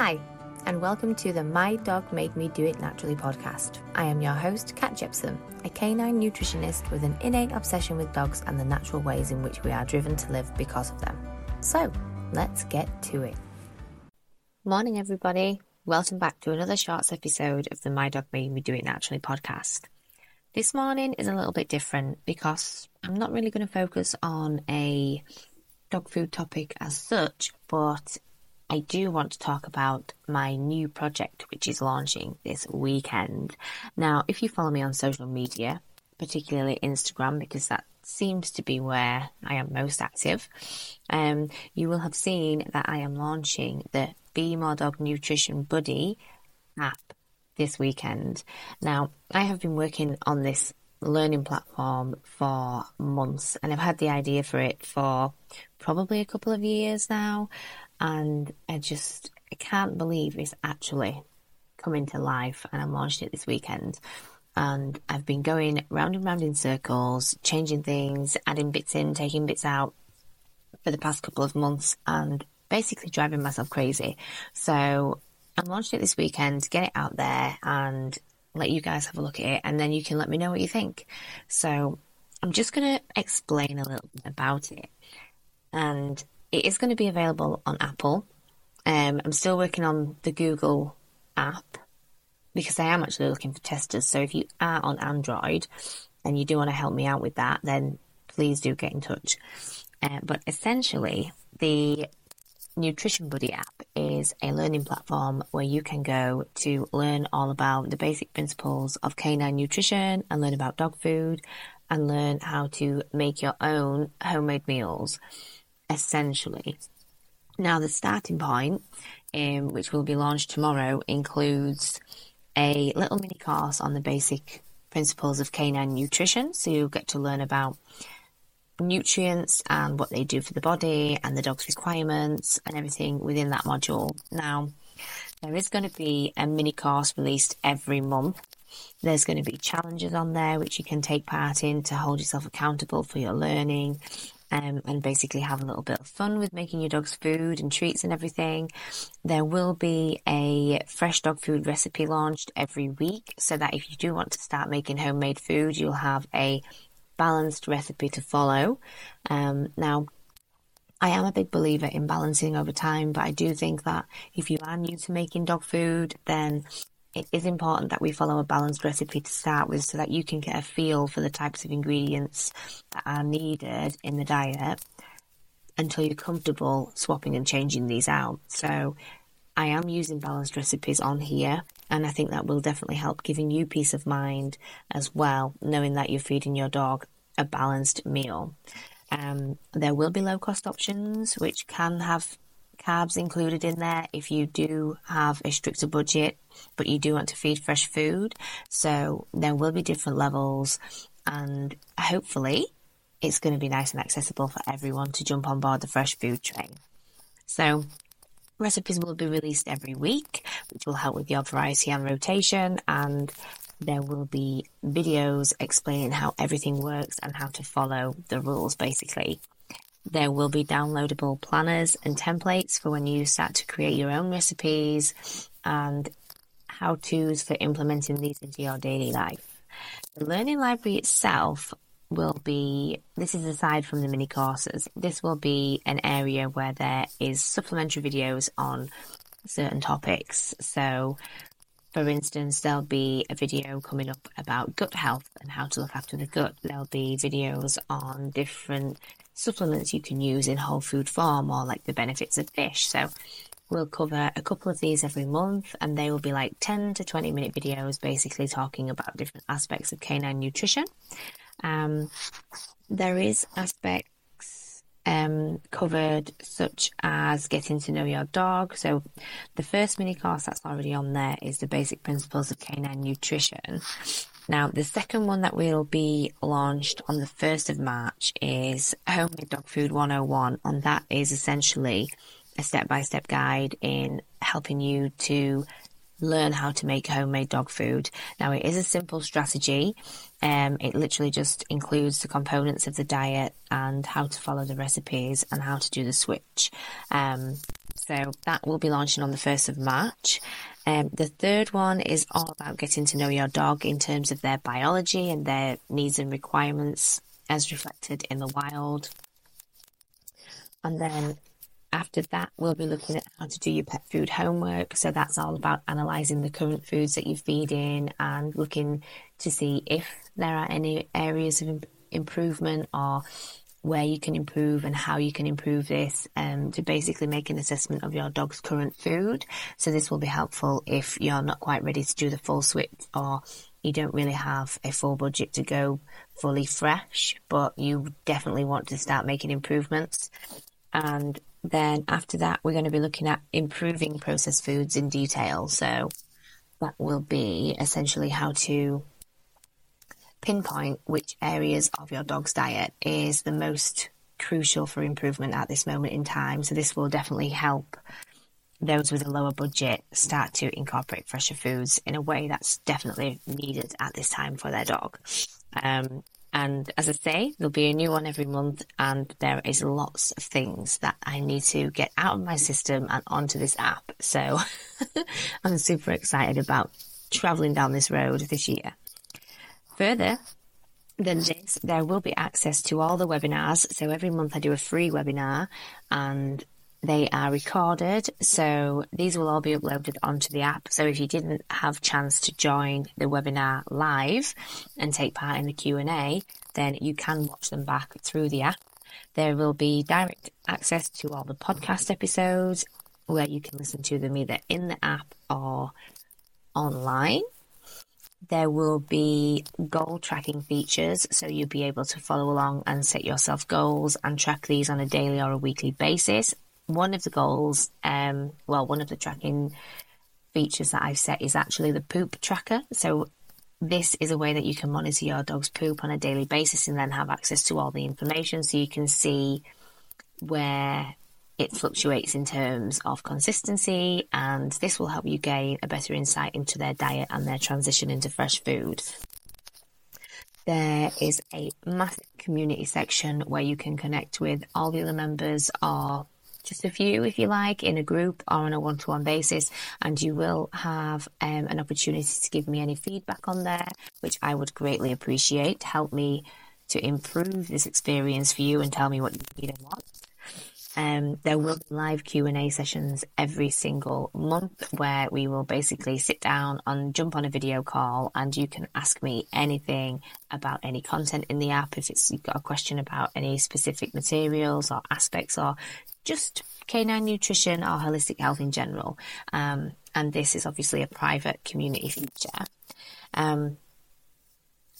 Hi, and welcome to the My Dog Made Me Do It Naturally podcast. I am your host, Kat Jepson, a canine nutritionist with an innate obsession with dogs and the natural ways in which we are driven to live because of them. So, let's get to it. Morning, everybody. Welcome back to another shorts episode of the My Dog Made Me Do It Naturally podcast. This morning is a little bit different because I'm not really going to focus on a dog food topic as such, but I do want to talk about my new project, which is launching this weekend. Now, if you follow me on social media, particularly Instagram, because that seems to be where I am most active, um, you will have seen that I am launching the Be More Dog Nutrition Buddy app this weekend. Now, I have been working on this learning platform for months and I've had the idea for it for probably a couple of years now and I just I can't believe it's actually coming to life and I'm launching it this weekend. And I've been going round and round in circles, changing things, adding bits in, taking bits out for the past couple of months and basically driving myself crazy. So I'm launching it this weekend, get it out there and let you guys have a look at it and then you can let me know what you think. So I'm just going to explain a little bit about it. And it is going to be available on Apple. Um, I'm still working on the Google app because I am actually looking for testers. So if you are on Android and you do want to help me out with that, then please do get in touch. Uh, but essentially, the Nutrition Buddy app is a learning platform where you can go to learn all about the basic principles of canine nutrition and learn about dog food and learn how to make your own homemade meals essentially. Now, the starting point, um, which will be launched tomorrow, includes a little mini course on the basic principles of canine nutrition. So you'll get to learn about nutrients and what they do for the body and the dog's requirements and everything within that module. Now, there is going to be a mini course released every month. There's going to be challenges on there which you can take part in to hold yourself accountable for your learning um, and basically have a little bit of fun with making your dog's food and treats and everything. There will be a fresh dog food recipe launched every week so that if you do want to start making homemade food, you'll have a balanced recipe to follow. Um, now, I am a big believer in balancing over time, but I do think that if you are new to making dog food, then it is important that we follow a balanced recipe to start with so that you can get a feel for the types of ingredients that are needed in the diet until you're comfortable swapping and changing these out. So I am using balanced recipes on here and I think that will definitely help giving you peace of mind as well, knowing that you're feeding your dog a balanced meal. Um, there will be low cost options which can have carbs included in there if you do have a stricter budget, but you do want to feed fresh food. So there will be different levels, and hopefully, it's going to be nice and accessible for everyone to jump on board the fresh food train. So, recipes will be released every week, which will help with your variety and rotation, and there will be videos explaining how everything works and how to follow the rules basically. There will be downloadable planners and templates for when you start to create your own recipes and how to's for implementing these into your daily life. The learning library itself will be this is aside from the mini courses this will be an area where there is supplementary videos on certain topics so for instance there'll be a video coming up about gut health and how to look after the gut there'll be videos on different supplements you can use in whole food form or like the benefits of fish. So we'll cover a couple of these every month and they will be like 10 to 20 minute videos basically talking about different aspects of canine nutrition. Um, there is aspects um, covered such as getting to know your dog. So the first mini course that's already on there is the basic principles of canine nutrition. Now, the second one that will be launched on the 1st of March is Homemade Dog Food 101, and that is essentially a step by step guide in helping you to learn how to make homemade dog food. Now, it is a simple strategy. Um, it literally just includes the components of the diet and how to follow the recipes and how to do the switch. Um, So that will be launching on the 1st of March. Um, the third one is all about getting to know your dog in terms of their biology and their needs and requirements as reflected in the wild. And then after that, we'll be looking at how to do your pet food homework. So that's all about analysing the current foods that you feed in and looking to see if there are any areas of improvement or where you can improve and how you can improve this um, to basically make an assessment of your dog's current food. So this will be helpful if you're not quite ready to do the full switch or you don't really have a full budget to go fully fresh, but you definitely want to start making improvements. And then after that, we're going to be looking at improving processed foods in detail. So that will be essentially how to pinpoint which areas of your dog's diet is the most crucial for improvement at this moment in time. So this will definitely help those with a lower budget start to incorporate fresher foods in a way that's definitely needed at this time for their dog. Um, and as I say, there'll be a new one every month, and there is lots of things that I need to get out of my system and onto this app. So I'm super excited about traveling down this road this year. Further than this, there will be access to all the webinars. So every month I do a free webinar, and they are recorded, so these will all be uploaded onto the app. So if you didn't have chance to join the webinar live and take part in the Q&A, then you can watch them back through the app. There will be direct access to all the podcast episodes where you can listen to them either in the app or online. There will be goal tracking features, so you'll be able to follow along and set yourself goals and track these on a daily or a weekly basis one of the goals, um, well, one of the tracking features that I've set is actually the poop tracker. So this is a way that you can monitor your dog's poop on a daily basis and then have access to all the information so you can see where it fluctuates in terms of consistency and this will help you gain a better insight into their diet and their transition into fresh food. There is a massive community section where you can connect with all the other members or just a few, if you like, in a group or on a one to one basis. And you will have um, an opportunity to give me any feedback on there, which I would greatly appreciate help me to improve this experience for you and tell me what you need and want. Um, there will be live Q&A sessions every single month where we will basically sit down and jump on a video call and you can ask me anything about any content in the app. If it's, you've got a question about any specific materials or aspects or just canine nutrition or holistic health in general. Um, and this is obviously a private community feature. Um,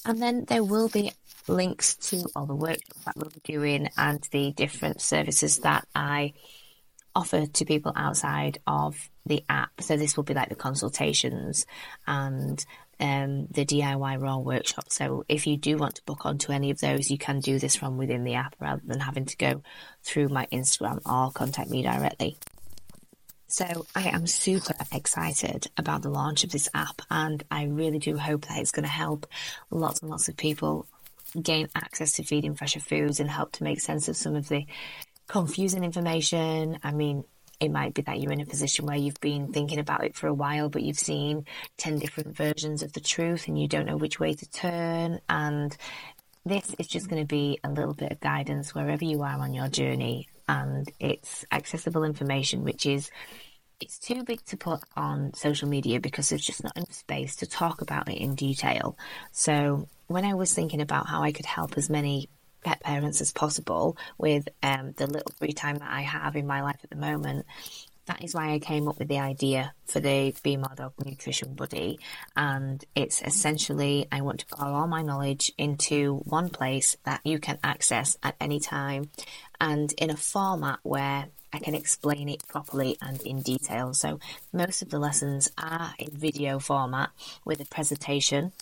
and then there will be links to all the workshops that we'll be doing and the different services that I offer to people outside of the app. So this will be like the consultations and um, the DIY raw workshop. So if you do want to book onto any of those, you can do this from within the app rather than having to go through my Instagram or contact me directly. So I am super excited about the launch of this app and I really do hope that it's going to help lots and lots of people gain access to feeding fresher foods and help to make sense of some of the confusing information. I mean, it might be that you're in a position where you've been thinking about it for a while, but you've seen 10 different versions of the truth and you don't know which way to turn. And this is just going to be a little bit of guidance wherever you are on your journey. And it's accessible information, which is it's too big to put on social media because there's just not enough space to talk about it in detail. So when I was thinking about how I could help as many pet parents as possible with um, the little free time that I have in my life at the moment. That is why I came up with the idea for the Be More Dog Nutrition Buddy. And it's essentially, I want to put all my knowledge into one place that you can access at any time and in a format where I can explain it properly and in detail. So most of the lessons are in video format with a presentation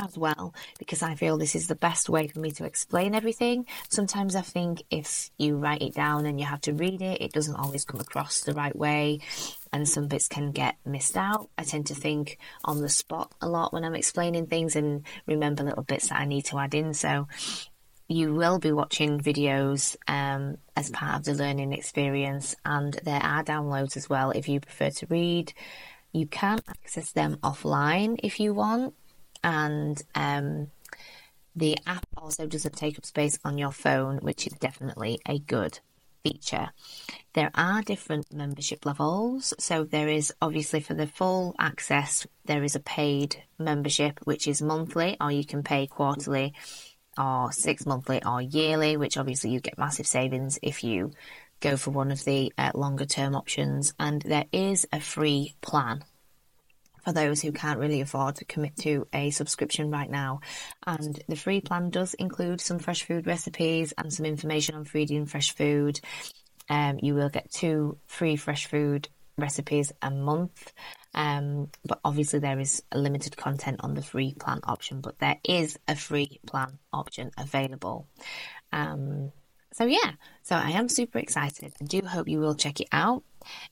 as well because I feel this is the best way for me to explain everything. Sometimes I think if you write it down and you have to read it, it doesn't always come across the right way and some bits can get missed out. I tend to think on the spot a lot when I'm explaining things and remember little bits that I need to add in. So you will be watching videos um, as part of the learning experience, and there are downloads as well if you prefer to read. You can access them offline if you want, and um, the app also doesn't take up space on your phone, which is definitely a good feature. There are different membership levels. So there is obviously for the full access, there is a paid membership, which is monthly, or you can pay quarterly or six monthly or yearly, which obviously you get massive savings if you go for one of the uh, longer term options. And there is a free plan for those who can't really afford to commit to a subscription right now. And the free plan does include some fresh food recipes and some information on feeding fresh food. Um, you will get two free fresh food recipes a month. Um, but obviously there is limited content on the free plan option, but there is a free plan option available. Um, so yeah, so I am super excited. I do hope you will check it out.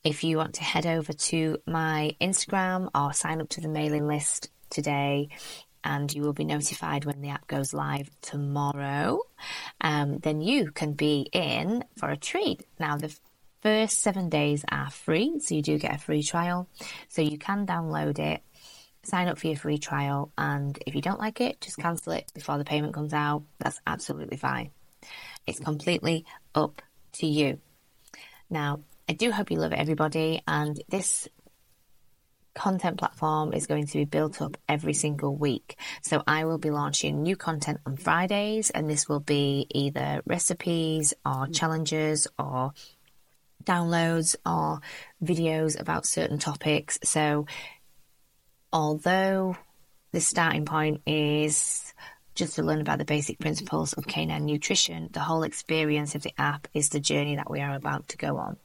If you want to head over to my Instagram or sign up to the mailing list today, and you will be notified when the app goes live tomorrow, um, then you can be in for a treat. Now, the first seven days are free, so you do get a free trial. So you can download it, sign up for your free trial, and if you don't like it, just cancel it before the payment comes out. That's absolutely fine. It's completely up to you. Now, I do hope you love it, everybody, and this content platform is going to be built up every single week. So I will be launching new content on Fridays, and this will be either recipes or mm. challenges or downloads or videos about certain topics. So although the starting point is just to learn about the basic principles of canine nutrition, the whole experience of the app is the journey that we are about to go on.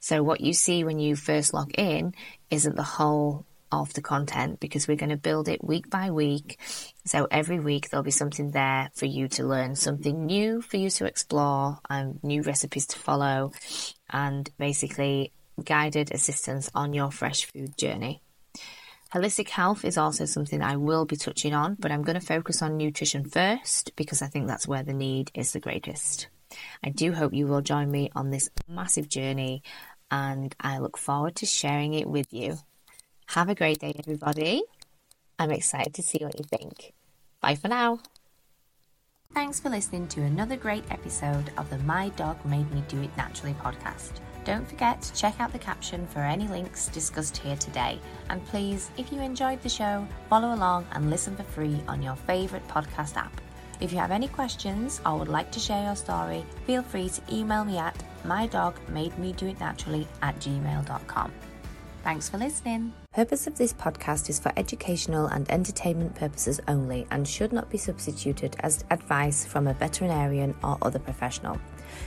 So what you see when you first log in isn't the whole of the content because we're going to build it week by week. So every week there'll be something there for you to learn, something new for you to explore, and new recipes to follow, and basically guided assistance on your fresh food journey. Holistic health is also something I will be touching on, but I'm going to focus on nutrition first because I think that's where the need is the greatest. I do hope you will join me on this massive journey and I look forward to sharing it with you. Have a great day, everybody. I'm excited to see what you think. Bye for now. Thanks for listening to another great episode of the My Dog Made Me Do It Naturally podcast. Don't forget to check out the caption for any links discussed here today. And please, if you enjoyed the show, follow along and listen for free on your favourite podcast app. If you have any questions or would like to share your story, feel free to email me at mydogmademedoitnaturally at gmail.com. Thanks for listening. Purpose of this podcast is for educational and entertainment purposes only and should not be substituted as advice from a veterinarian or other professional.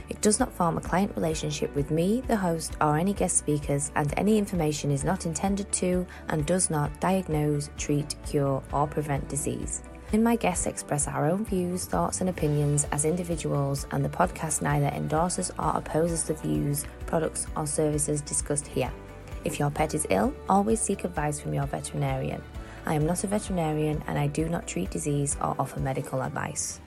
It does not form a client relationship with me, the host, or any guest speakers, and any information is not intended to and does not diagnose, treat, cure, or prevent disease. In my guests express our own views, thoughts, and opinions as individuals, and the podcast neither endorses or opposes the views, products, or services discussed here. If your pet is ill, always seek advice from your veterinarian. I am not a veterinarian and I do not treat disease or offer medical advice.